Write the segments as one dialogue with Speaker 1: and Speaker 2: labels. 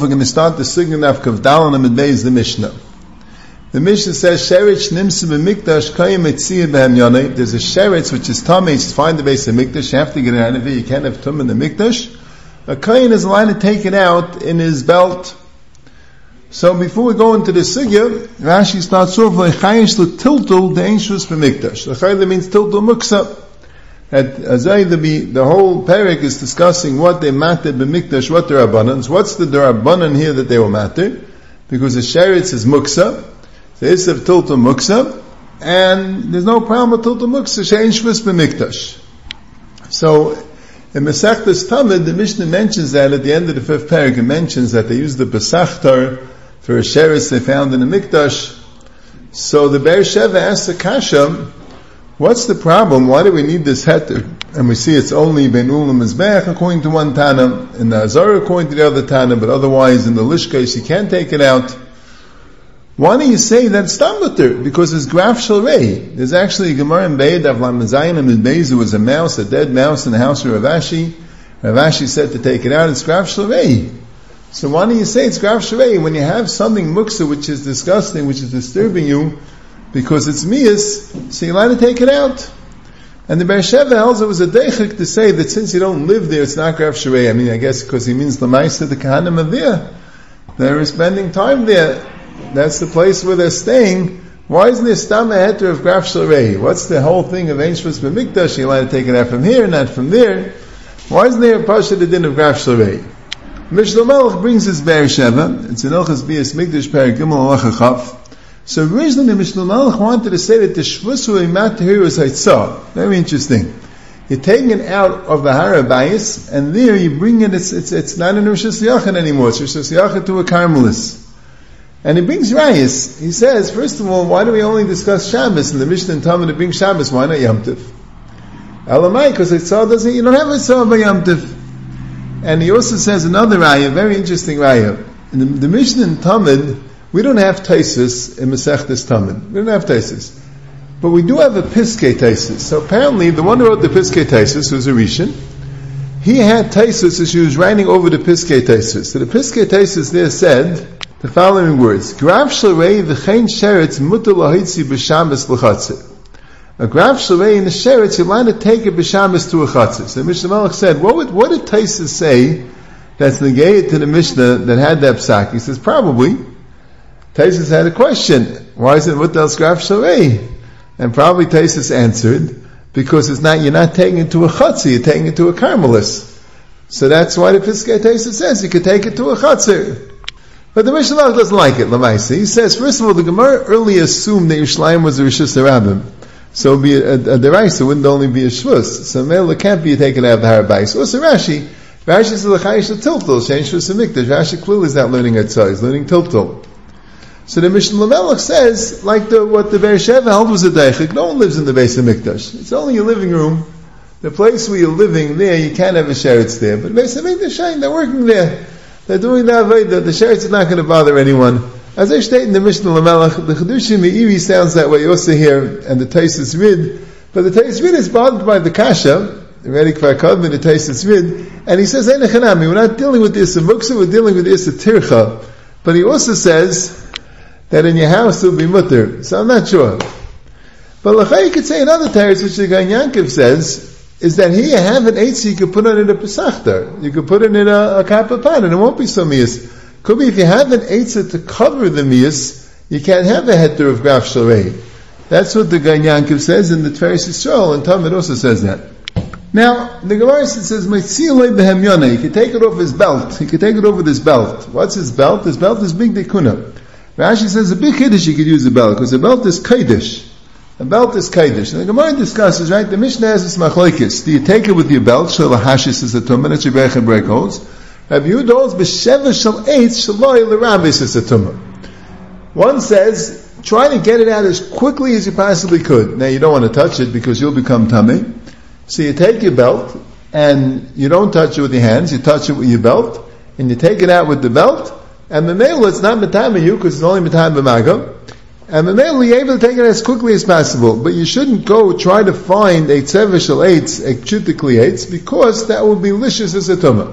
Speaker 1: we're going to start the Sign Naf Kaf Dalan and Medbeis, the Mishnah. The Mishnah says, Sheretz Nimsim Mikdash Kayim Etziyah Behem Yonei. There's a Sheretz which is Tomei, it's find the base of Mikdash, you have to get it out of it, you can't have Tum in the Mikdash. A Kayin is allowed to take it out in his belt. So before we go into the Sigya, Rashi starts off, Lechayish Tiltul, the Ancient Mikdash. Lechayish means Tiltul Muksa at Azay the, the whole parak is discussing what they mattered b'mikdash, what their abundance. What's the derabanan here that they were matter? Because the sheretz is muksa, the isav tilta muksa, and there's no problem with tilta muksa, shein shvis b'mikdash. So, in Masechtas Tamid, the Mishnah mentions that at the end of the fifth parak, it mentions that they use the Pesachtar for a sheretz they found in the mikdash. So the Be'er Sheva asked the Kasha, What's the problem? Why do we need this heter? And we see it's only Ben Ulam according to one Tana, and the Azar according to the other Tana, but otherwise in the Lishkais you can't take it out. Why do you say that it's Because it's Graf Shalrei. There's actually Gemara in Beid of Lamazayin and Beis, there was a mouse, a dead mouse in the house of Ravashi. Ravashi said to take it out, it's Graf Shalrei. So why do you say it's Graf Shalrei? When you have something muksa which is disgusting, which is disturbing you, because it's mias, so you're allowed to take it out. And the Beersheva holds it was a deichik to say that since you don't live there, it's not Graf Sharei. I mean, I guess because he means the Maisa, the Kahanim are there. They're spending time there. That's the place where they're staying. Why isn't there stam heter of Graf Sharei? What's the whole thing of Ainshvus B'mikdash? You're allowed to take it out from here, not from there. Why isn't there a Pasha the din of Graf Sharei? Mishnah Melech brings his Beersheva. It's an Ilchas Bias Mikdash Perik Gimel Alachachaf. So originally Mishnah Malach wanted to say that the Shvusu Imat here was Haitzah. Very interesting. You're taking it out of the Harabayis, and there you bring it, it's, it's, it's not an Rosh Hashanah anymore, it's Rosh Hashanah to a Carmelis. And he brings Rayas. He says, first of all, why do we only discuss Shabbos? In the Mishnah and Talmud to bring Shabbos, why not Yom Tiv? Elamai, because Haitzah doesn't, you don't have Haitzah by Yom Tiv. And he also says another Raya, very interesting Raya. In the, the Mishnah and Talmud, we don't have Taisus in Masechtas Tamid. We don't have Taisus. But we do have a Piskei Taisus. So apparently, the one who wrote the Piskei Taisus was a Rishon. He had Taisus as he was writing over the Piskei Taisus. So the Piskei Taisus there said the following words: Grav Shalrei v'chein sheretz mutal lahitzi b'shabbos l'chatzit. A Grav Shalrei in the sheretz, to take a b'shabbos to a chatzit. So Mishnah Malach said, what, would, what did Taisus say that's negated to the Mishnah that had that psak? He says, probably, Taisus had a question. Why is it Mutal Skraf Sharei? And probably Taisus answered, because it's not, you're not taking it to a Chatzi, you're taking it to a Carmelis. So that's why the Piskei Taisus says you could take it to a Chatzir. But the Mishnah doesn't like it, Lamaisi. He says, first of all, the Gemara early assumed that Yerushalayim was a Rishus Rabbim. So be a, a, a deraisa wouldn't only be a shvus. So Mela can't be taken out of the Harabais. So also Rashi, Rashi says the Chayish Tiltul, Shein Shvus Mikdash. Rashi clearly is not learning Etzah, he's learning Tiltul. So the Mishnah Lamelech says, like the, what the Be'er held was a deichik, no one lives in the base of Mikdash. It's only your living room. The place where you're living there, you can't have a sheretz there. But base of Mikdash, they're working there. They're doing that. The, the sheretz is not going to bother anyone. As I state in the Mishnah Lamelech, the Chedushim Meiri sounds that way also here, and the Taisus Rid. But the Taisus Rid is bothered by the Kasha, the Redik Vakadman, the Taisus Rid, and he says, we're not dealing with this Muksa, we're dealing with this Tircha. But he also says, that in your house would be mutter. So I'm not sure. But Lachai could say another teretz, which the Gan Yankov says, is that here you have an eitz you could put it a pesachtar. You could put it in a, a kappa pan and it won't be so mias. Could be if you have an eitz to cover the mias, you can't have a heter of graf shalrei. That's what the Gan Yankov says in the Tveres Yisrael, and Talmud also says that. Now, the Gemara says, behem He could take it off his belt. He could take it over his belt. What's his belt? His belt is big dekuna. Rashi says a big kiddush you could use a belt because a belt is kiddush. A belt is kiddush. And the Gemara discusses, right? The Mishnah has this. Do you take it with your belt? Shal hashis is a tumah. That's your berach and break holds. Rabbi Yehuda holds b'sheva shal eitz shaloi l'rabis is a tumah. One says, try to get it out as quickly as you possibly could. Now you don't want to touch it because you'll become tummy. So you take your belt and you don't touch it with your hands. You touch it with your belt and you take it out with the belt and the male, it's not Matama you, because it's only Matama B'maga. And then you're able to take it as quickly as possible. But you shouldn't go try to find a tzevishal eitz, a chutikli eitz, because that would be licious as a tumah.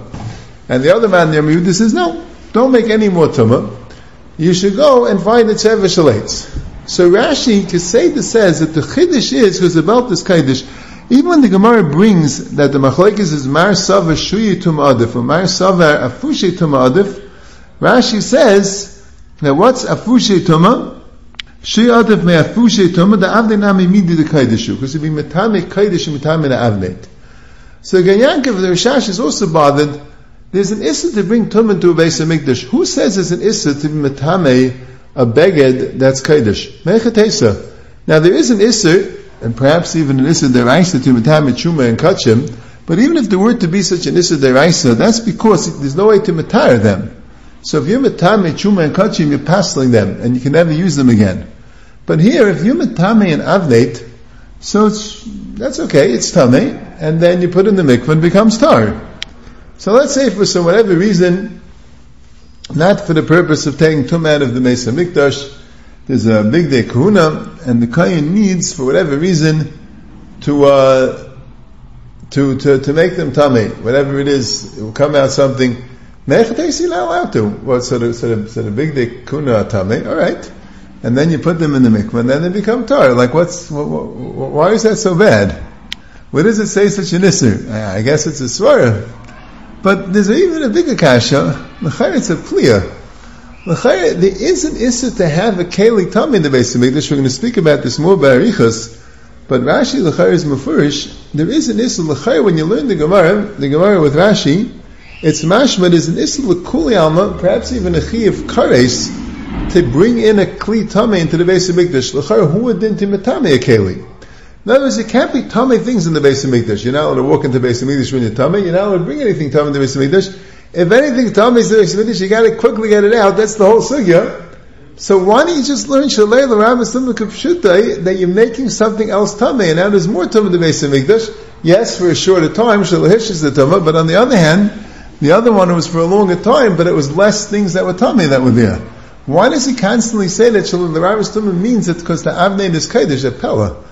Speaker 1: And the other man there, Yehuda says, no, don't make any more tumah. You should go and find the eitz. So Rashi, Keseda says that the chiddush is, because about this chiddush, even when the Gemara brings that the machlekes is mar sava shuyi tum adif or mar sava afushi tum adif, Rashi says that what's afushi tuma? Shuyi adif me afushi tuma the avnei nami midi the kaidishu because it be metame kaidish metame the avnei. So Ganyankiv the Rishash is also bothered. There's an issa to bring tum into a base of mikdash. Who says there's an issa to be metame a beged that's? Mechatesa. Now there is an issa and perhaps even an Issa Deraisa to Matam Chuma and Kachim, but even if there were to be such an Issa Deraisa, that's because there's no way to retire them. So if you're Matame, Chuma and Kachim, you're passing them, and you can never use them again. But here, if you're Matame and Avnate, so that's okay, it's Tame, and then you put in the mikvah and becomes Tar. So let's say for some whatever reason, not for the purpose of taking Tum out of the Mesa Mikdash, there's a big day kahuna, and the kohen needs, for whatever reason, to uh, to, to to make them tummy, whatever it is, it will come out something. Mechatesi not allowed to. Well, so the, so the, so the big day kuna tummy, all right, and then you put them in the mikvah, and then they become tar. Like, what's what, what, why is that so bad? What does it say such an isser? I guess it's a svara. But there's even a bigger kasha. It's a pliya there is an issa to have a keli tummy in the base of Mikdash. We're going to speak about this more by Arichas. But Rashi l'chayr is mafurish. There is an issa l'chayr when you learn the Gemara, the Gemara with Rashi, it's mashma, is an issa l'kuli alma, perhaps even a chi of kares, to bring in a kli tummy into the base of Mikdash. L'chayr, who would then timatame a keli? In other words, you can't be tummy things in the base of Mikdash. You're not allowed to walk into the base of Mikdash when you're tummy. You're not allowed to bring anything tummy in the base of Mikdash. If anything tummy is finished, you gotta quickly get it out. That's the whole sugya. So why don't you just learn Shalei L'Rabba Pshutai that you're making something else tummy, and now there's more tummy in the base of Mikdash. Yes, for a shorter time, Shalahish is the tummy, but on the other hand, the other one was for a longer time, but it was less things that were tummy that were there. Why does he constantly say that Shalei L'Rabba tummy means it's because the Avnei is Kaidish, a Pella?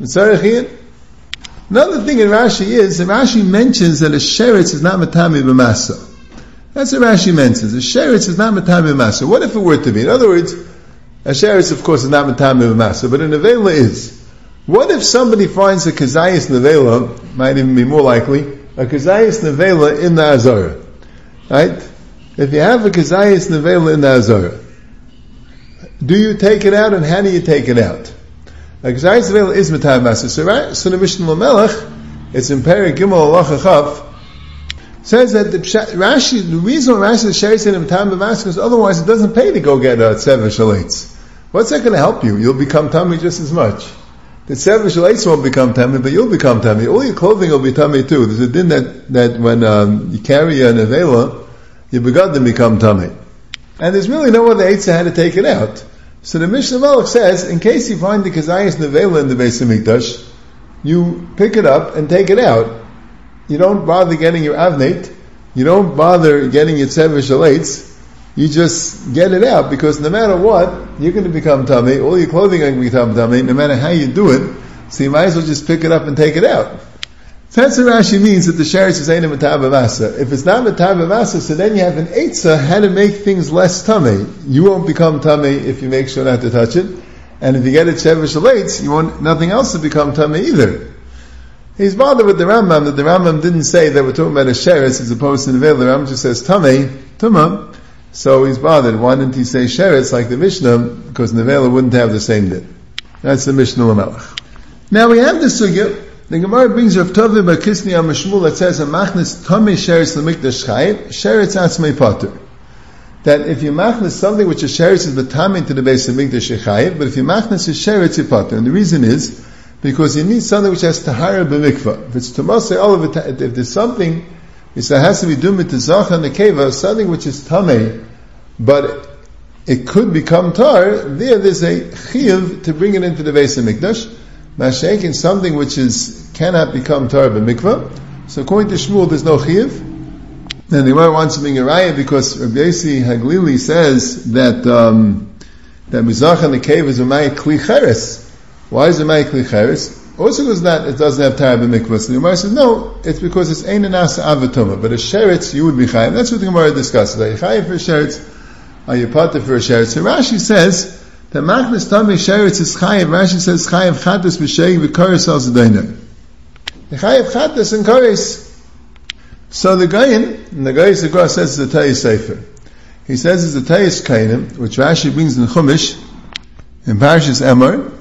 Speaker 1: Another thing in Rashi is that Rashi mentions that a sheretz is not matami b'masa. That's what Rashi mentions. A sheretz is not matami b'masa. What if it were to be? In other words, a sheretz, of course, is not matami b'masa, but a nevela is. What if somebody finds a kazayas nevela, might even be more likely, a kazayas nevela in the azara, right? If you have a kazayas nevela in the azara, do you take it out, and how do you take it out? Gzayis Veil is Matai Masa. So, right, so the Mishnah Lamelech, it's in Perek Gimel Allah Chav, says that the Rashi, the reason Rashi is Shari said Matai Masa is otherwise it doesn't pay to go get a Tzever Shalitz. What's that going to help you? You'll become tummy just as much. The Tzever Shalitz won't become tummy, but you'll become tummy. All your clothing will be tummy too. There's a din that, that when um, you carry an Avela, you begin to become tummy. And there's really no other Eitzah how to take it out. So the Mishnah Melech says, in case you find the Kazayas Nevela in the base of Mikdash, you pick it up and take it out. You don't bother getting your Avnate, you don't bother getting your Tzever Shalates, you just get it out because no matter what, you're going to become tummy, all your clothing are going to become tummy, no matter how you do it, so you might as well just pick it up and take it out. So that's what Rashi means that the sheretz is ain't a If it's not masa, so then you have an eitzah how to make things less tummy. You won't become tummy if you make sure not to touch it. And if you get it shevish shalates, you want nothing else to become tummy either. He's bothered with the Rambam that the Rambam didn't say that we're talking about a sheretz as opposed to the veil. The Rambam just says tummy, tumma. So he's bothered. Why didn't he say sheretz like the Mishnah? Because Nevela wouldn't have the same din. That's the Mishnah Lamelech. Now we have the sugya the Gemara brings Rav Tovim Bakisni Amashmul that says, "Machnes Tomei Sheretz Lemikdash Chayim Sheretz Atzmei Potter." That if you machnes something which is sheretz is betamin to the base of Mikdash Chayim, but if you machnes is sheretz Potter, and the reason is because you need something which has tahara b'mikvah. If it's tomase all of it, if there's something, it has to be done with the zach and the keva, something which is tamei, but it could become tar. There, there's a chiv to bring it into the base of Mikdash. Mashake something which is cannot become tar mikvah. So according to Shmuel, there's no chiv. And the Gemara wants to bring a because Rabbi Yossi Haglili says that um, that Mizach in the cave is a Kli Cheres. Why is May Kli Cheres? Also because that it doesn't have and Mikvah. So the Gemara says, no, it's because it's Ein Nasa Avatoma. But a Sheretz, you would be Chayiv. That's what the Gemara discusses. Are you Chayiv for a Sheretz? Are you Potter for a Sheretz? So Rashi says, that Machnas Tami Sheretz is Chayiv. Rashi says Chayiv Chatas B'Shei V'Koris Al Zedayna. Chayiv Chatas and Koris. So the Gayin, and the Gayin Segura says it's a Tayis Sefer. He says it's a Tayis Kainim, which Rashi brings in Chumash, in Parashas Emor,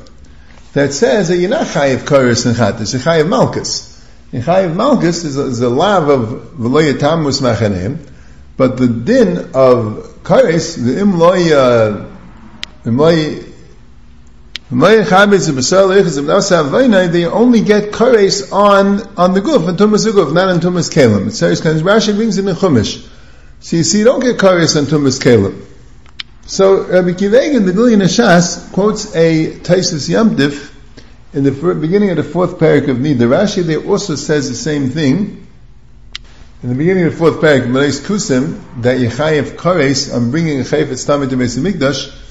Speaker 1: that says that you're not Chayiv Koris and Chatas, you're Chayiv Malkus. In Chayiv Malkus is a, is a lav of V'lo Tamus Machanim, but the din of Koris, the Im Loy, uh, Im Loy, they only get kares on on the guf, and tumas guf, not on tumas kalim. It says Rashi brings in chumash. So you see, you don't get kares on tumas kalim. So Rabbi Akiva Eiger, the Gilyon HaShas, quotes a Taisus Yamdif in the beginning of the fourth parak of Nida. Rashi there also says the same thing. In the beginning of the fourth parak, Marais Kusim, that Yechayev Kares, I'm bringing a Chayfetz Tamid to Beis Mikdash,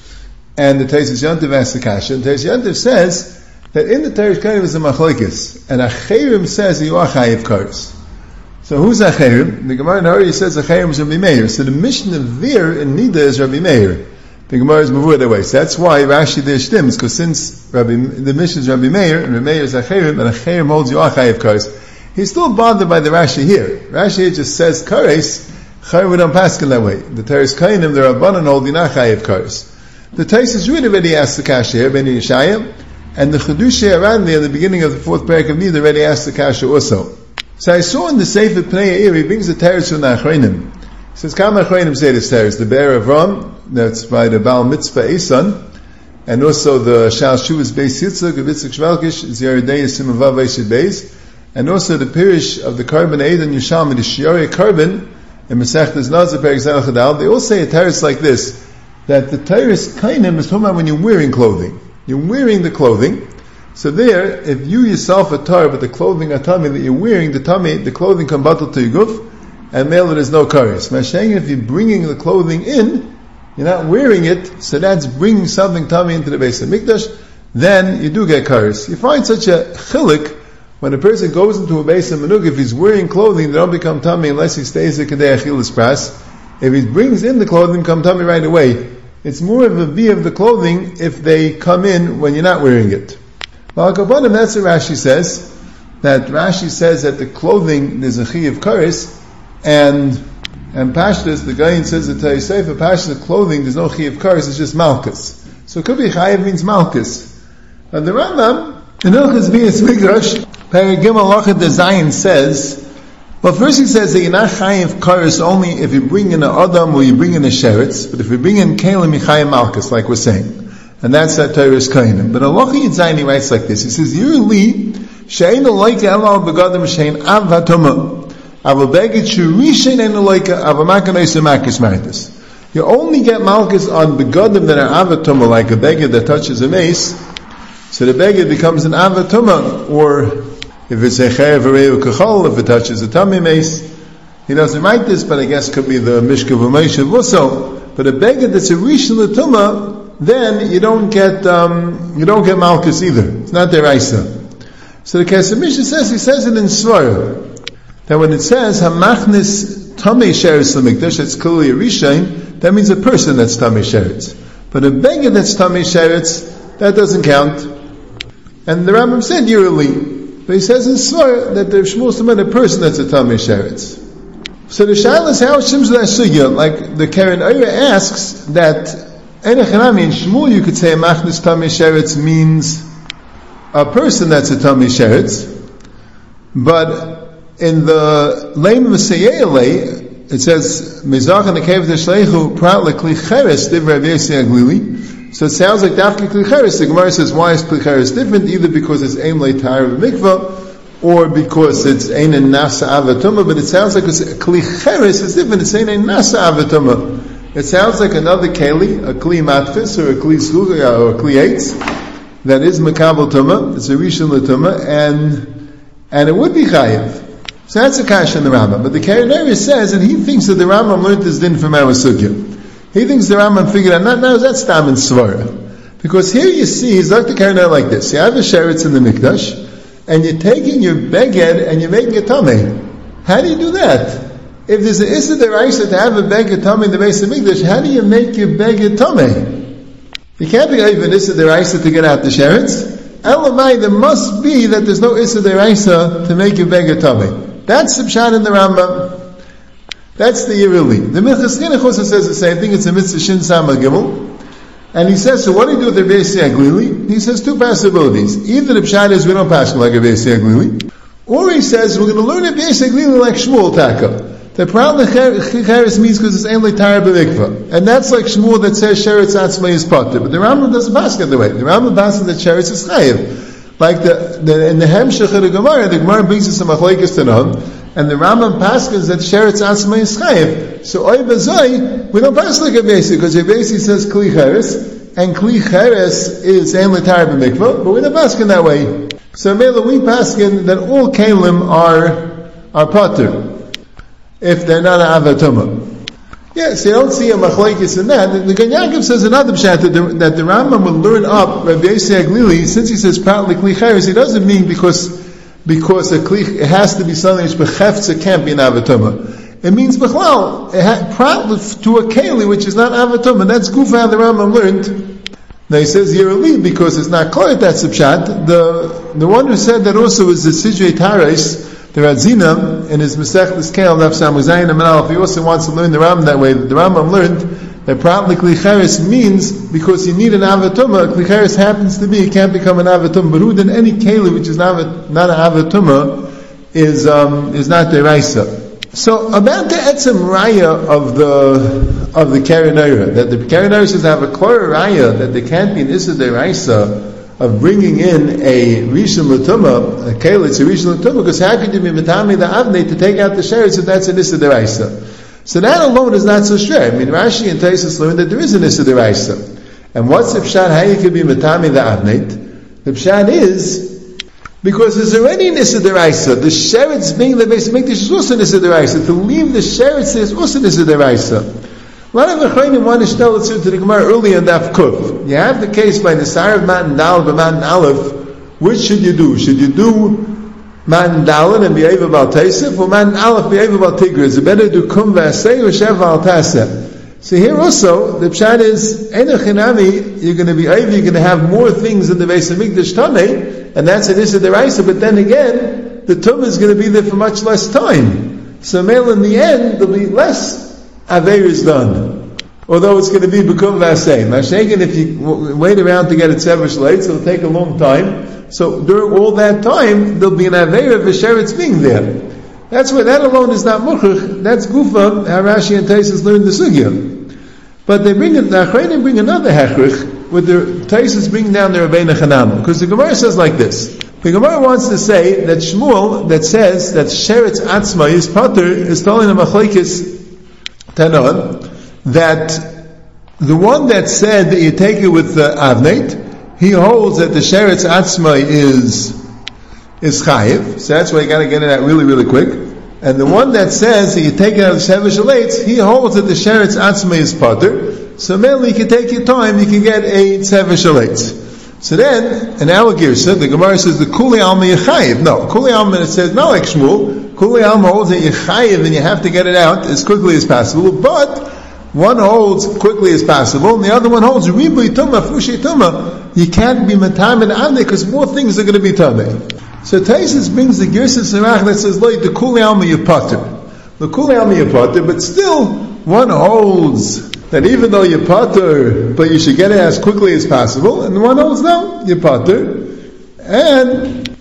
Speaker 1: and the Taisus Yantiv asks the Kasha, and Taisus Yantiv says that in the Teresh Karev is a machlokes, and Acherim says you are Chayiv Kares. So who's Acherim? The Gemara in Hari says Acherim is Rabbi Meir. So the Mishnah there in Nida is Rabbi Meir. The Gemara is Mavur that way. So that's why Rashi there stims, because since Rabbi, the Mishnah is Rabbi Meir, and Rabbi Meir is Acherim, and Acherim holds you are Chayiv Kares. He's still bothered by the Rashi here. Rashi here just says Kares, Chayiv would not pass in that way. The Teres Kainim, the Rabbanan hold you not Chayiv Kares. The Taisus really already asked the kasha here, Ben Yeshaya, and the Chedusha around there the beginning of the fourth parak of Nida already asked the kasha also. So I saw in the Sefer Pnei Eir, he brings the teres from the Achronim. He says, Kam Achronim say this teres, the bear of Ram, that's by the Baal Mitzvah Eson, and also the Shal Shuvas Beis Yitzchak of Yitzchak Shvalkish, Beis, and also the Pirish of the carbon Eid and the Shiori carbon, in Masechtas Nazar Perik Zalchadal, they all say a teres like this, that the Tyrus Kainim is talking about when you're wearing clothing. You're wearing the clothing. So there, if you yourself are tar, but the clothing are tummy that you're wearing, the tummy, the clothing can battle to your and male there is no karis. Mashaying if you're bringing the clothing in, you're not wearing it, so that's bringing something tummy into the base of mikdash, then you do get karis. You find such a chilik when a person goes into a base of manuk, if he's wearing clothing, they don't become tummy unless he stays at kadei achilas pras. If he brings in the clothing, come tummy right away. It's more of a V of the clothing if they come in when you're not wearing it. Kabbalah, that's what Rashi says. That Rashi says that the clothing is a chi of karis, and and Pashtas, the guy says that Tayyip Pashtas, the clothing, there's no chi of karis, it's just malchus. So it could be chayiv means malchus. And the Rambam, in Ilchas Vias Midrash, Paragim Alacha Design says well, first he says that you're not chayiv karis only if you bring in an adam or you bring in a sheretz, but if you bring in kalim, you chayiv malchus, like we're saying. And that's that Torah's kainim. But Allah Yitzayin, he writes like this. He says, Yirli, she'ein aloika elal begadim she'ein av hatoma. Ava begit shurishin en aloika ava makanois makis maritis. You only get malchus on begadim that are avatuma, like a beggar that touches a mace. So the beggar becomes an avatuma, or if it's a chayav kachol, if it touches a tummy mace, he doesn't write this, but I guess could be the mishka v'meishav also. But a beggar that's a rishon l'tuma, then you don't get um, you don't get malchus either. It's not their isa. So the Kesef Mishnah says he says it in Svar that when it says hamachnis tamei sheretz lemikdash, that's clearly a rishon. That means a person that's tamei sheretz. But a beggar that's tamei sheretz, that doesn't count. And the Rambam said yearly. But he says in Svar that the Shmuel meant a person that's a Tamei Sheretz. So the Shaila is how Shim's Sugya, like the Karen Oyer asks that Enechanami in Shmuel you could say Machnis Tamei Sheretz means a person that's a Tamei Sheretz, but in the Lame Masayele, it says, Mizach and the cave of the Shleichu, Prat Lekli Cheres, Div Rav so it sounds like Dafki Klicheres. The Gemara says, why is Klicheres different? Either because it's Aim Le Tire of Mikvah, or because it's Ein Nasa Avatuma, but it sounds like Klicheres is different. It's Ein Nasa Avatuma. It sounds like another Keli, a Kli Matfis, or a Kli Suga, or a Kli Eitz, that is Makabal Tuma, it's a Rishon Latuma, and, and it would be Chayiv. So that's a kash in the Rambam. But the Karen says, and he thinks that the Rambam learned this din from our Sugya. He thinks the Rambam figured out, now that's Tam and Svara. Because here you see, he's like the Karna like this. You have a sheretz in the Mikdash, and you're taking your beged and you're making a tummy. How do you do that? If there's an Issa Deraisa to have a beged tummy in the base of Mikdash, how do you make your beged tummy? You can't be even Issa Deraisa to get out the sheretz. Elamai, there must be that there's no Issa Deraisa to make your beged tummy. That's the Pshat in the Rambam. That's the Yerili. The Minchas also says the same thing. It's a mitzvah Shin Sama Gimel. And he says, so what do you do with the Rebbeisi Aglili? He says two possibilities. Either the Pshat is we don't pass like a Rebbeisi Aglili, or he says we're going to learn a Rebbeisi Aglili like Shmuel Taka. The problem Cheres means because it's only Tara B'Mikvah. And that's like Shmuel that says Sheretz Atzmai is Potter. But the Rambam doesn't pass it the way. The Rambam passes that Sheretz is Chayiv. Like the, the, in the Hemshech of the Gemara, the Gemara brings us Machlekes Tanam, and the Rambam passes that Sheretz Asma is. So Oy Bazoi, we don't pass like a basic, because a basic says Kli Cheres, and Kli Cheres is Ein L'tar B'mikvah, but we don't pass in that way. So Mela, we pass in that all Kalim are, are Potter, if they're not Avatuma. Yes, you don't see a machlekes in that. The Ganyakim says another pshat that the, that the Rambam will learn up Rabbi Yossi Aglili, since he says partly kli he doesn't mean because because a kli, it has to be something which bechefza can't be an avatuma. It means bechlal, it ha, to a keli which is not avatuma. That's gufa the Rambam learned. Now he says Yerali because it's not clear that's a pshat. The the one who said that also was the Sidrei Tarais, the Radzina, in his Masech Kale, Naf Samuzayin and he also wants to learn the Rambam that way. The Rambam learned that probably klicheres means because you need an avatuma. Klicheres happens to be it can't become an avatuma, but then any keli which is not not an avatuma is um, is not deraisa. So about the etzem raya of the of the karinayra, that the karinayra says have a clear raya that there can't be an issa deraisa of bringing in a rishon latuma, a keli, it's a rishon latuma, because how could you be matami the avne to take out the sheretz if that's an issa? So that alone is not so sure. I mean, Rashi and Taisus learn that there is an Issa Deraisa. And what's the Pshat? How you could be Matami the Avneit? The Pshat is, because there's already an Issa Deraisa. The Sheretz being the base Mikdash is also an Issa Deraisa. To leave the Sheretz is also an Issa Deraisa. A lot of the Chayim want to tell us to the Gemara early on Daf Kuf. You have the case by the Sar of Matan Dal, Matan Aleph. Which should you do? Should you do man dalin and behave about taisif, or man aleph about tigr. Is it better to kum v'asei? So here also, the pshat is, enochinami, you're going to be over, you're going to have more things in the base of Mikdash Tameh, and that's an issue deraisa, but then again, the tum is going to be there for much less time. So male in the end, there'll be less averis done. Although it's going to be bekum v'asei. Mashaken, if you wait around to get it several late, it'll take a long time. So during all that time, there'll be an Aveira of Sheretz being there. That's why that alone is not Mukhach. That's Gufa, how Rashi and Taisus learned the Sugya. But they bring, the Achrayim bring another Hechrich, with the Taisus bring down the Rabbeinu Chanam. Because the Gemara says like this. The Gemara wants to say that Shmuel, that says that Sheretz Atzma is Pater, is telling the Machlaikis Tanon, that the one that said that you take it with uh, the Avnate, he holds that the sheretz atzma is is chayiv, so that's why you got to get it out really, really quick. And the one that says that you take it out of shalates, he holds that the sheretz atzma is potter. So mainly you can take your time, you can get a shalates. So then, in our girsa, the Gemara says the kuli alma yechayiv. No, kuli alma it says not like Shmuel. Kuli alma holds that yechayiv and you have to get it out as quickly as possible. But one holds quickly as possible, and the other one holds ribui tuma, fushi tuma. You can't be matam and because more things are going to be tame. So Taisus brings the Girsa Sirach that says, like the kuli alma yapater. The kuli alma yapater, but still one holds that even though you're but you should get it as quickly as possible, and one holds no, you're and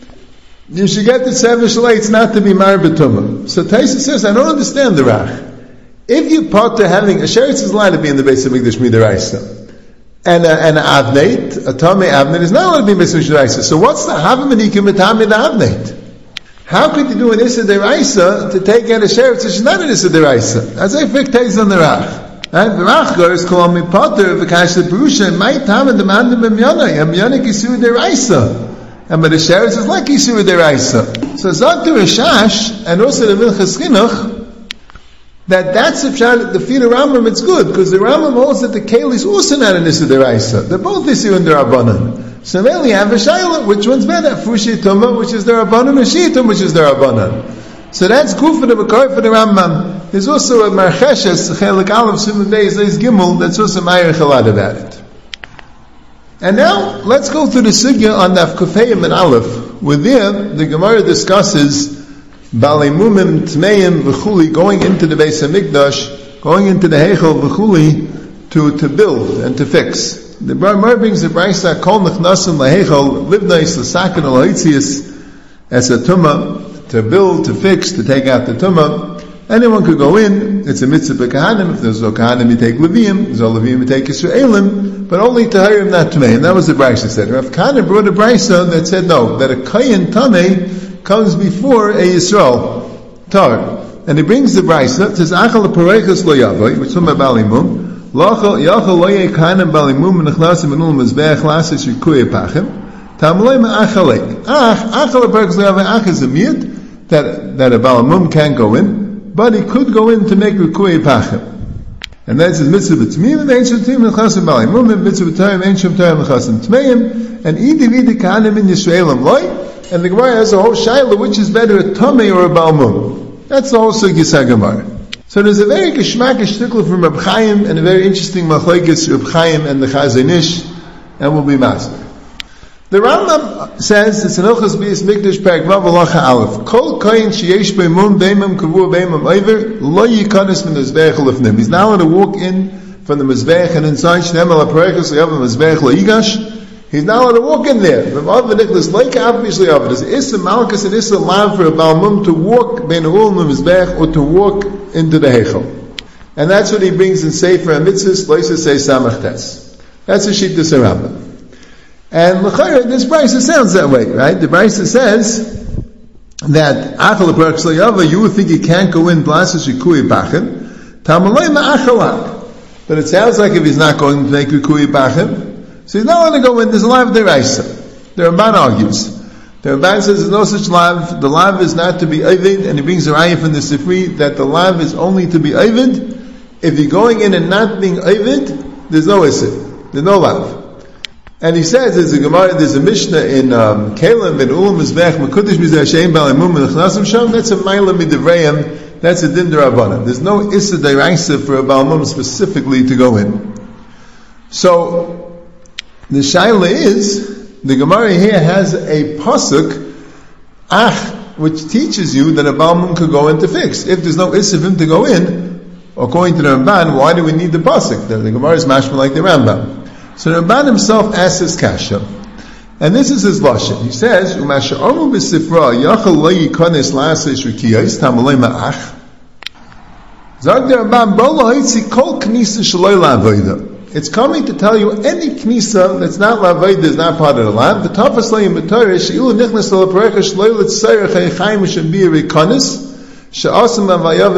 Speaker 1: you should get the seven shalates not to be marbatuma. So Taisa says, I don't understand the Rach. If you potter having a sheretz is allowed to be in the base of Mikdash Midaraisa. And a, and avnate, a tame avnate is not allowed to be the base. So what's the havamanikim etame the avnate? How could you do an Issa Deraisa to take out a which is not an Issa Deraisa? That's a fig takes on the Rach. Right? The Rach goes, me potter, v'kash the Perusha, my time and demand the Mimyana, and Mimyana Kisur Deraisa. And but the sheretz is like Kisur Deraisa. So Zot Rashash, and also the Milchas Chinuch, that that's the pshat, the feet of Rambam, it's good, because the Rambam holds that the keli is also not an issa deraisa. They're both in the Rabbanan. So then we have a shayla, which one's better? Fushi Tumah, which is the Rabbanan, or Shitum, which is the Rabbanan. So that's good for the Makar for the Rambam. There's also a Marcheshes, Chelik Aleph, Simon Beis, Leis Gimel, that's also Meir Chalad about it. And now, let's go through the Sugya on Naf Kufayim and Aleph. With there, the Gemara discusses Balimumim, Tmeim, V'chuli, going into the Beis HaMikdash, going into the Heichel, V'chuli, to, to build and to fix. The Gemara brings the Brisa, Kol Nechnasim Laheichel, Livnais, L'sakin, L'haitzias, as a Tumah, to build, to fix, to take out the Tumah. Anyone could go in, it's a mitzvah kahanim, if there's no kahanim, you take Levium, there's no Levium, you take Yisraelim, but only him not And that was the Brisa said. Rav Kahana brought a Brisa that said no, that a Kayan Tameh, comes before a Yisrael tar. And he brings the brisa, says, Achal pareichas lo yavoi, which is from balimum, Lachal yachal lo yekanim balimum, nechnasim enul mezbeach lasis yikuye pachim, tamloi ma'achalek. Ach, achal pareichas lo yavoi, ach is a miyat, that, that a balimum can't go in, but he could go in to make rikuye pachim. And that's his mitzvah b'tmiyim, and ancient tmiyim nechasim balimum, mitzvah b'tayim, ancient tayim nechasim tmiyim, and idi vidi kahanim in Yisraelim loy, and the Gemara has a whole shaila, which is better, a tummy or a balmum? That's the whole sugya Gemara. So there's a very geschmackish shtickle from Reb Chaim and a very interesting machlekes Reb Chaim and the Chazon Ish, and we'll be master. The Rambam says it's an Ilchas B'Yis Mikdash Perek Vav Alacha Aleph. Kol koyin sheyesh beimum beimum kavu beimum oiver lo yikanis min mizbeach lefnim. He's now allowed to walk in from the mizbeach and inside shnem ala parekas le'av mizbeach le'igash He's not allowed to walk in there. Like obviously of it is Issa Malchus and Issa Lav for a Balmum to walk Ben Ul Mizbech or to walk into the Heichel. And that's what he brings in Sefer and Mitzvahs, Loisa say Samach Tes. That's a sheet to Sarabah. And L'chayr, this Brisa sounds that way, right? The Brisa says that Achal Yava, you would think you can't go in Blasis Rikui Bachin. Tamalay Ma'achalak. But it sounds like if he's not going to make Rikui Bachin, so he's not going to go in, there's a live deraisa. The Ramban argues. The Ramban says there's no such lav. The lav is not to be avid, and he brings a raya from the Sifri that the lav is only to be avid. If you're going in and not being avid, there's no isid. There's no lav. And he says, there's a Gemara, there's a Mishnah in um, Kalim, in Ulam Mizbech, Mekudish Mizah Shein Balimum, Mechnasim Sham, that's a Maila Midivrayim, that's a Din Rabbanan. There's no Issa Deraisa for a Balmum specifically to go in. So, the shaila is the Gemara here has a pasuk, ach, which teaches you that a balmum could go in to fix. If there's no isivim to go in, according to the Ramban, why do we need the pasuk? The, the Gemara is mashma like the Rambam. So the Ramban himself asks his kasha, and this is his lashon. He says, "Umasha omu b'sifra yachal lo yikonis la'asesh rikiyos tamalei ma'ach." Zag the Ramban, "Bo lo kol knisa shaloi la'avodah." It's coming to tell you any knisa that's not lavayd is not part of the land. The toughest b'torah sheilu nichnas al parecha shloil tzayir chaychaim shem she'asim avayav.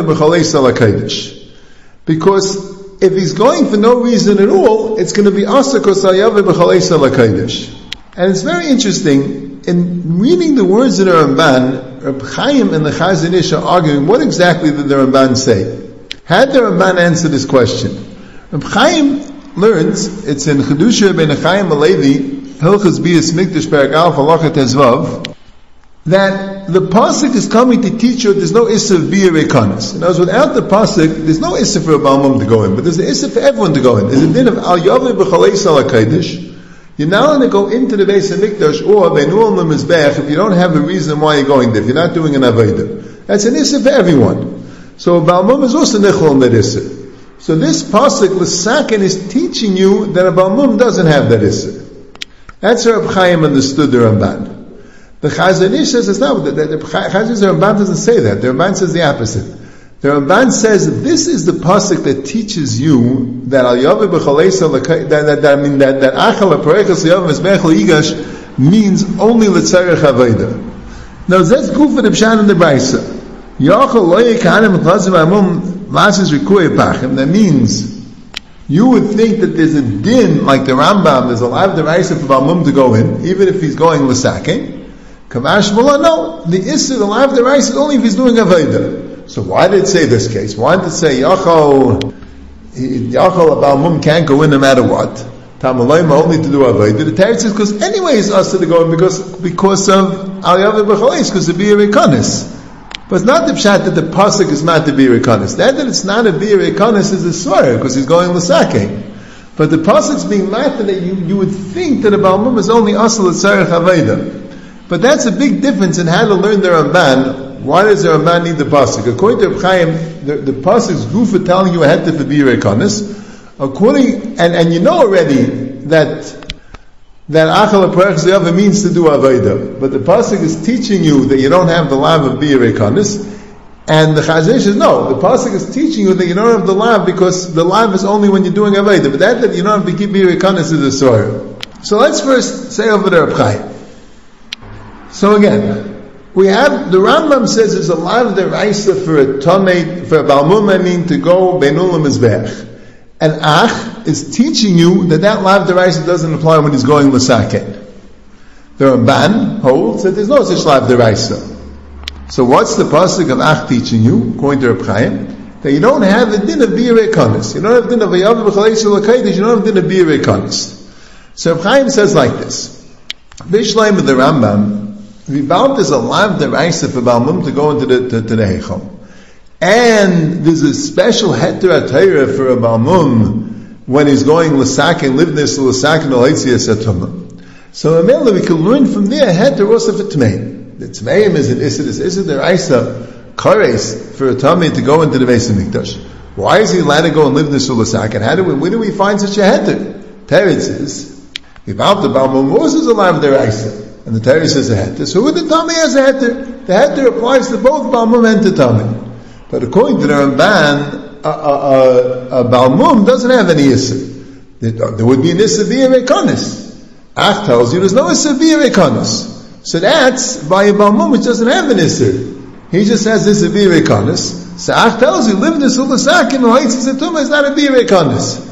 Speaker 1: Because if he's going for no reason at all, it's going to be asa kosayav b'chalei. And it's very interesting in reading the words in the Ramban. Reb Chaim and the Chazon Ish are arguing what exactly did the Ramban say. Had the Ramban answered this question, Reb Chaim learns, it's in Chedusha ben Chaim Alevi, Hilchas Bias Mikdash Paragal Halachat Ezvav, that the pasuk is coming to teach you there's no issa of beer ekanis. In other words, without the pasuk, there's no issa for a balmum to go in, but there's an issa for everyone to go in. There's a din of al yaveh b'chalei salakaidish. You're not going to go into the base of Mikdash or Beinul Mizbech if you don't have a reason why you're going there, if you're not doing an Aveda. That's an issa for everyone. So Balmum is also Nechol in that issa. So this pasuk l'sakin is teaching you that a balmum doesn't have that issur. That's how Reb Chaim understood the Ramban. The Chazon Ish says it's not. The, the, the, Ramban doesn't say that. The Ramban says the opposite. The Ramban says this is the pasuk that teaches you that al yavi that, that, I mean that that achal aparechas yav mezbech igash means only letzarech aveda. Now that's for the pshan and the brisa. Yachal lo yekanim chazim amum Masas Rikuye Pachim, that means you would think that there's a din, like the Rambam, there's a lot of the Raisa for Balmum to go in, even if he's going Lasake. Kavash Mullah, no. The Issa, the lot of the Raisa is only if he's doing Aveda. So why did it say this case? Why did it say Yachal, Yachal Balmum can't go in no matter what? Tamalayim only to do avodah. The Torah says because anyway it's us to go in because because of Aliyav B'Chalis because of B'Yir Ekanis. But it's not the pshat that the pasuk is not the B'Yir Ekanis. That that it's not a B'Yir Ekanis is a swear because he's going l'sake. But the pasuk's being matter that you, you would think that a Balmum is only asal Tzarech Avodah. But that's a big difference in how to learn the Ramban. Why does the Ramban need the pasuk? According to Reb Chaim, the, the pasuk's gufa telling you ahead to the B'Yir According, and, and you know already that that achal aparach means to do avodah, but the pasuk is teaching you that you don't have the lav of bi'irekanis, and the chazon says no. The pasuk is teaching you that you don't have the lav because the lav is only when you're doing avodah, but that that you don't have to keep bi'irekanis is a soil. So let's first say over there, Chaim. So again, we have the Rambam says there's a lot of the raisa for a tomei for a balmum I mean to go benulam mizbech. And Ach is teaching you that that lav deraisa doesn't apply when he's going l'saket. The Ramban holds that there's no such lav deraisa. So what's the pasuk of Ach teaching you, according to Reb Chaim? That you don't have the din of kanis. You don't have the din of v'chaleisha l'kaidish. You don't have the din of kanis. So Reb Chaim says like this. Bishleim of the Rambam, Vivalt is a lav deraisa for Balmum to go into the, to, to the Heichom. And there's a special heter atayra for a balmum when he's going l'sak and livnis l'sak and l'haitzias atumah. So Amela, we can learn from there heter also for tmeim. The tmeim is an isidis, is there isa kares for a tummy to go into the of mikdash. Why is he allowed to go and live in the l'sak? And how do we, where do we find such a heter? Teretz says, about the balmum Moses allowed their isa. And the Torah says a heter. So who the tummy has a heter? The heter applies to both balmum and to tummy. But according to the Ramban, a, a, a, a Balmum doesn't have any Issa. There would be an Issa via Rekonis. Ach tells you there's no Issa via Rekonis. So that's by a Balmum which doesn't have an Issa. He just has Issa via Rekonis. So Ach tells you, live in the Sulasakim, Hoitzis Atuma is not a via Rekonis.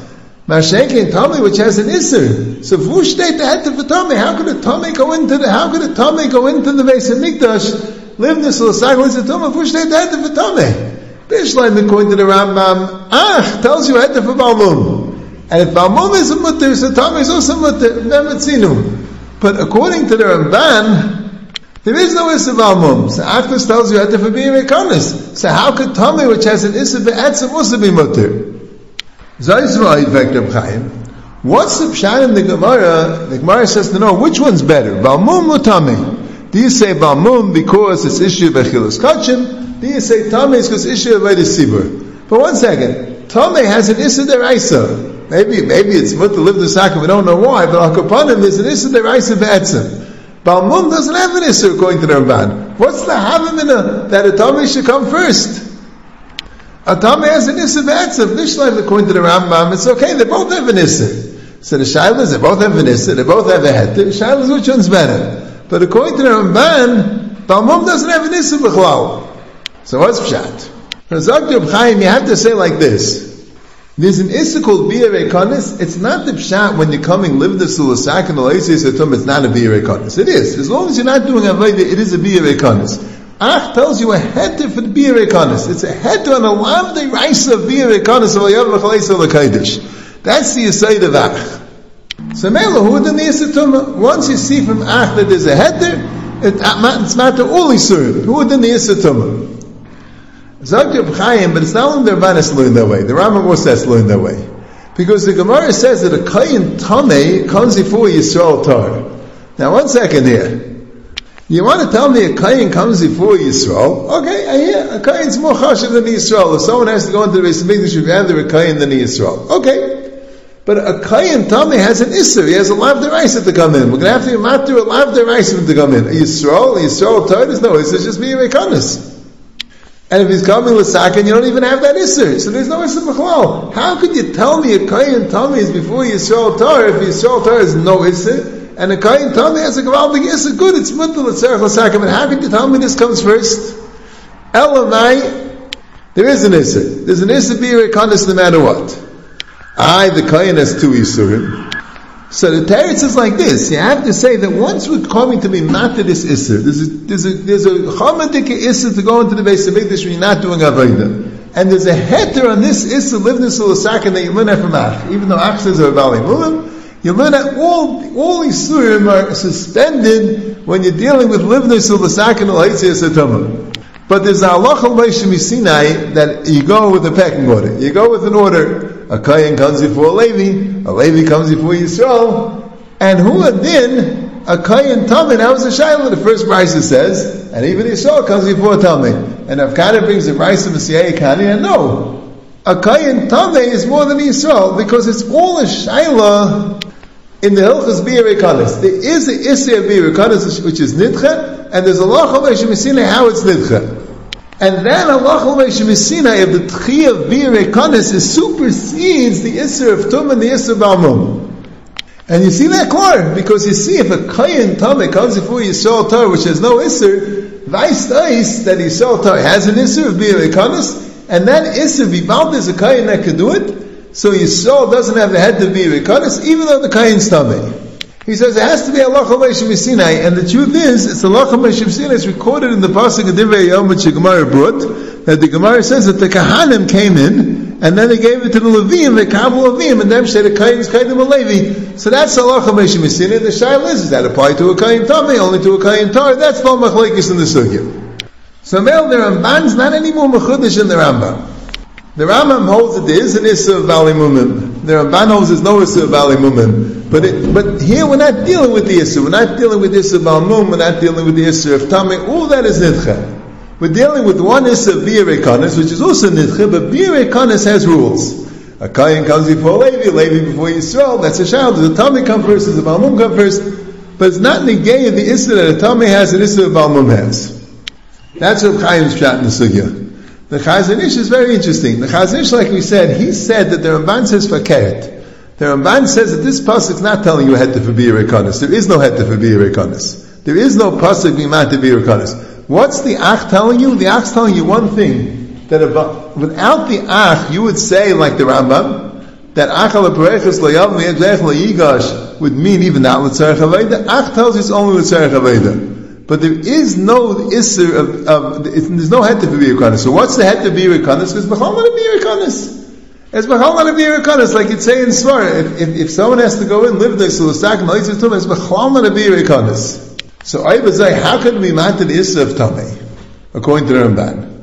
Speaker 1: Mashenke Tommy, which has an Isser. So the head for Tommy, how could a Tommy go into the, how could a Tommy go into the base of Mikdash live this l'sag when it's a tumah, push that head for tumah. Bishleim, according to the Rambam, ah, tells you head for balmum. And if balmum is a mutter, so tumah is also mutter, nemetzinu. But according to the Ramban, there is no Issa Balmum. So Achlis tells you head for being Rekanis. So how could tumah, which has an Issa Be'etzim, also be mutter? What's the pshat in the Gemara? The Gemara says to know which one's better, Balmum or Tummy? Do you say Balmum because it's issue of Echilus Kachim? Do you say Tameh because issue of Sibur? But one second, Tameh has an Issa Deraisa. Maybe, maybe it's what to live the Sakha, we don't know why, but Al Kapanim is an Issa Deraisa Be'etzim. Balmum doesn't have an Issa according to the Ramban. What's the Havamina that a Tameh should come first? A Tameh has an Issa Be'etzim. Nishleim according to the Rambam, it's okay, they both have an Issa. So the Shailas, they both have an Issa, they both have a Het. The Shailas, which one's better? But according to the Ramban, Balmum doesn't have an Issa B'chlal. So what's Pshat? For Zakir Chaim, you have to say like this. There's an Issa called Biyar Ekonis. It's not the Pshat when you're coming, live the Sulasak and the Laisis Atum, it's not a Biyar Ekonis. It is. As long as you're not doing Avodah, it is a Biyar Ekonis. Ach tells you a heter for the Biyar Ekonis. It's a heter on a lav de Raisa of Biyar Ekonis of Ayav V'chaleisa L'kaidish. That's the Yisayid of Ach. So Mela, who the Niyasatuma? Once you see from Ach that there's a header, it, uh, it's not the only serve. Who the Niyasatuma? Zakir Chaim, but it's not only the Rabbanis learn that way. The Rambam also says learn that way. Because the Gemara says that a Kayin Tameh comes before Yisrael Tar. Now one second here. You want to tell me a Kayin comes before Yisrael? Okay, I hear. A Kayin's more chashiv than Yisrael. If someone has to go into the Beis Hamikdash, you'd rather a Kayin than Yisrael. Okay. But a Kayan Tami has an Isser, he has a Lav Deraisa to come in. We're going to have to matter a Lav Deraisa to come in. Yisrael, Yisrael Torah, there's no Isser, just be a. And if he's coming with Sakin, you don't even have that Isser. So there's no Isser B'chlal. How could you tell me a Kayan Tami is before Yisrael Torah if Yisrael Torah has no Isser? And a Kayan Tami has a Gavaldik Isser. Good, it's Mutal, it's Serach L'Sakim. But how could you tell me this comes first? Elamai, there is an Isser. There's an Isser be a no matter what. I, the Kayan, has two Yisurim. So the teretz is like this. You have to say that once we're coming to be matter this isser, there's a there's a to go into the base of Mikdash when you're not doing avodah, and there's a heter on this isser livness ulasakin that you learn from Ach, even though Ach says a valley mulim. You learn that all all isurim are suspended when you're dealing with livness ulasakin ulaitzias But there's a halacha l'meishim Sinai that you go with a pecking order. You go with an order a Kayan comes before a Levi, a Levi comes before Yisrael, and who then a Kayan Tamid, that was a Shaila, the first Brisa says, and even Yisrael comes before Tamid. And Avkana brings the Brisa Messiah and no, a Kayan Tamid is more than Yisrael, because it's all a Shaila in the Hilchas Biyar There is a Isra Biyar which is Nidcha, and there's a Lach of how it's Nidcha. And then Allah Shemesina, if the Tchiyah of Bir supersedes the Isser of Tum and the Isser of Balmum. And you see that clear, because you see if a Kayan Tameh comes before Yisrael Torah, which has no Isser, vice nice that Yisrael Torah has an Isser of Bir and that Isser Vibalt is a Kayan that can do it, so Yisrael doesn't have the head to be even though the Kayan's Tameh. He says it has to be Allah Meshim Sinai, and the truth is, it's Allah Meshim Sinai. It's recorded in the pasuk of Divrei Yom, which the Gemara brought, that the Gemara says that the Kahanim came in, and then they gave it to the Levim, the Kabul Levim, and them said the Kain is Kainim Levi. So that's Allah Meshim Sinai. The Shail is, does that apply to a Kain Tami, only to a Kain Tar? That's no Machlekes in the Sugya. So Mel, the Ramban's not any more Mechudish in the Rambam. The Rambam holds that there is an Issa of Bali Mumim. The Ramban holds there's no Issa of Bali Mumim. But it, but here we're not dealing with the Issa. We're not dealing with the Issa of Balmum. We're not dealing with the Issa of Tameh. All that is Nidcha. We're dealing with one Issa of Biyarekanis, which is also Nidcha, but Biyarekanis has rules. A Kayan comes before Levi, Levi before Yisrael, that's a child. Does the Tameh come first? Does the Balmum come first? But it's not negay of the Issa that a Tameh has and Issa of Balmum has. That's what Chaim's chat in the Sugya. The Chazon Ish is very interesting. The Chazon Ish, like we said, he said that the Ramban says fakeret. The Ramban says that this pasuk is not telling you a head to be rekonis. There is no head to be rekonis. There is no pasuk bimat to be rekonis. What's the ach telling you? The ach's telling you one thing that without the ach, you would say like the Rambam that achal aperechus layav yigash would mean even that aveda. Ach tells you it's only l'tzarech. But there is no isser of, of there's no head to be rekanis. So what's the head to be rekanis? Because b'chal not be rekanis. It's b'chal not be rekanis, like you'd say in Svar. If, if, if, someone has to go in, live there, so the stack tum, it's b'chal not be rekanis. So I would say, how can we mount the isser of tamei, according to the Ramban?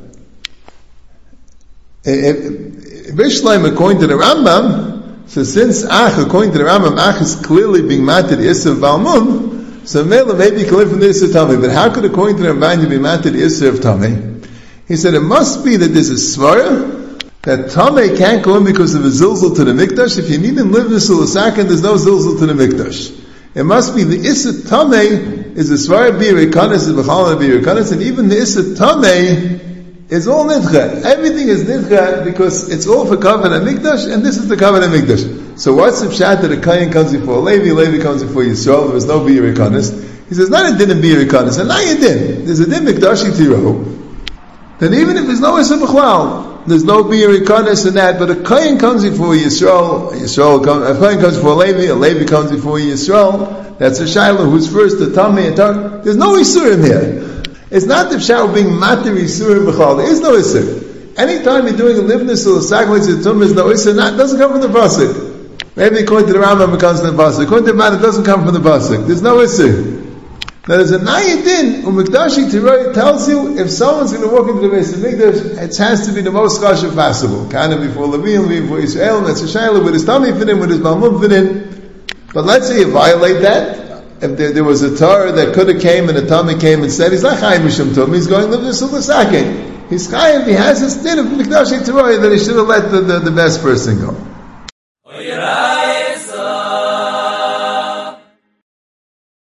Speaker 1: Bishleim, according to the Rambam, so since Ach, according to the Rambam, Ach is clearly being mounted Isser of Balmum, so Mela you can learn from the Isser Tami, but how could according to the you be mounted Isser of Tami? He said it must be that there's a svara that Tame can't go in because of a zilzal to the mikdash. If you need him live this second, there's no zilzal to the mikdash. It must be the Issa Tame is a Svara Birikanis, is Bechal Birikanis, and even the Issa Tame is all Nidcha. Everything is Nidcha because it's all for Kavan and Mikdash, and this is the Kavan and Mikdash. So what's the pshat that a kain comes before a Levi, Levi comes before Yisrael, there was no Biyarikanis. He says, not a din of Biyarikanis, and not a din. There's a din Mikdashi Tiro. Then even if there's no Issa B'chlal, there's no Biyarikanis in that, but a kain comes before Yisrael, Yisrael comes, a kain comes before Levi, a Levi comes before Yisrael, that's a Shiloh who's first, the Tami, and Tar. There's no Isurim here. It's not the pshat being Matir Isurim B'chlal. There is no Isur. Anytime you're doing a livness or a sacrifice, the tum is no Isur, doesn't come from the Pasuk. Maybe according to the Rambam it comes from the pasuk. According to the man, it doesn't come from the pasuk. There's no issue. Now there's a nayadin umikdashi tiroy tells you if someone's going to walk into the base of Mikdash, it has to be the most chashiv possible. Kind of before Levin, before Israel, and that's a shayla with his tummy fit in, with his malmum fit in. But let's say you violate that. If there, there was a Torah that could have came and a tummy came and said, he's not chayim mishum tum, he's going to live this He's chayim, he has a state of mikdashi tiroy that he should have let the, the, the best person go.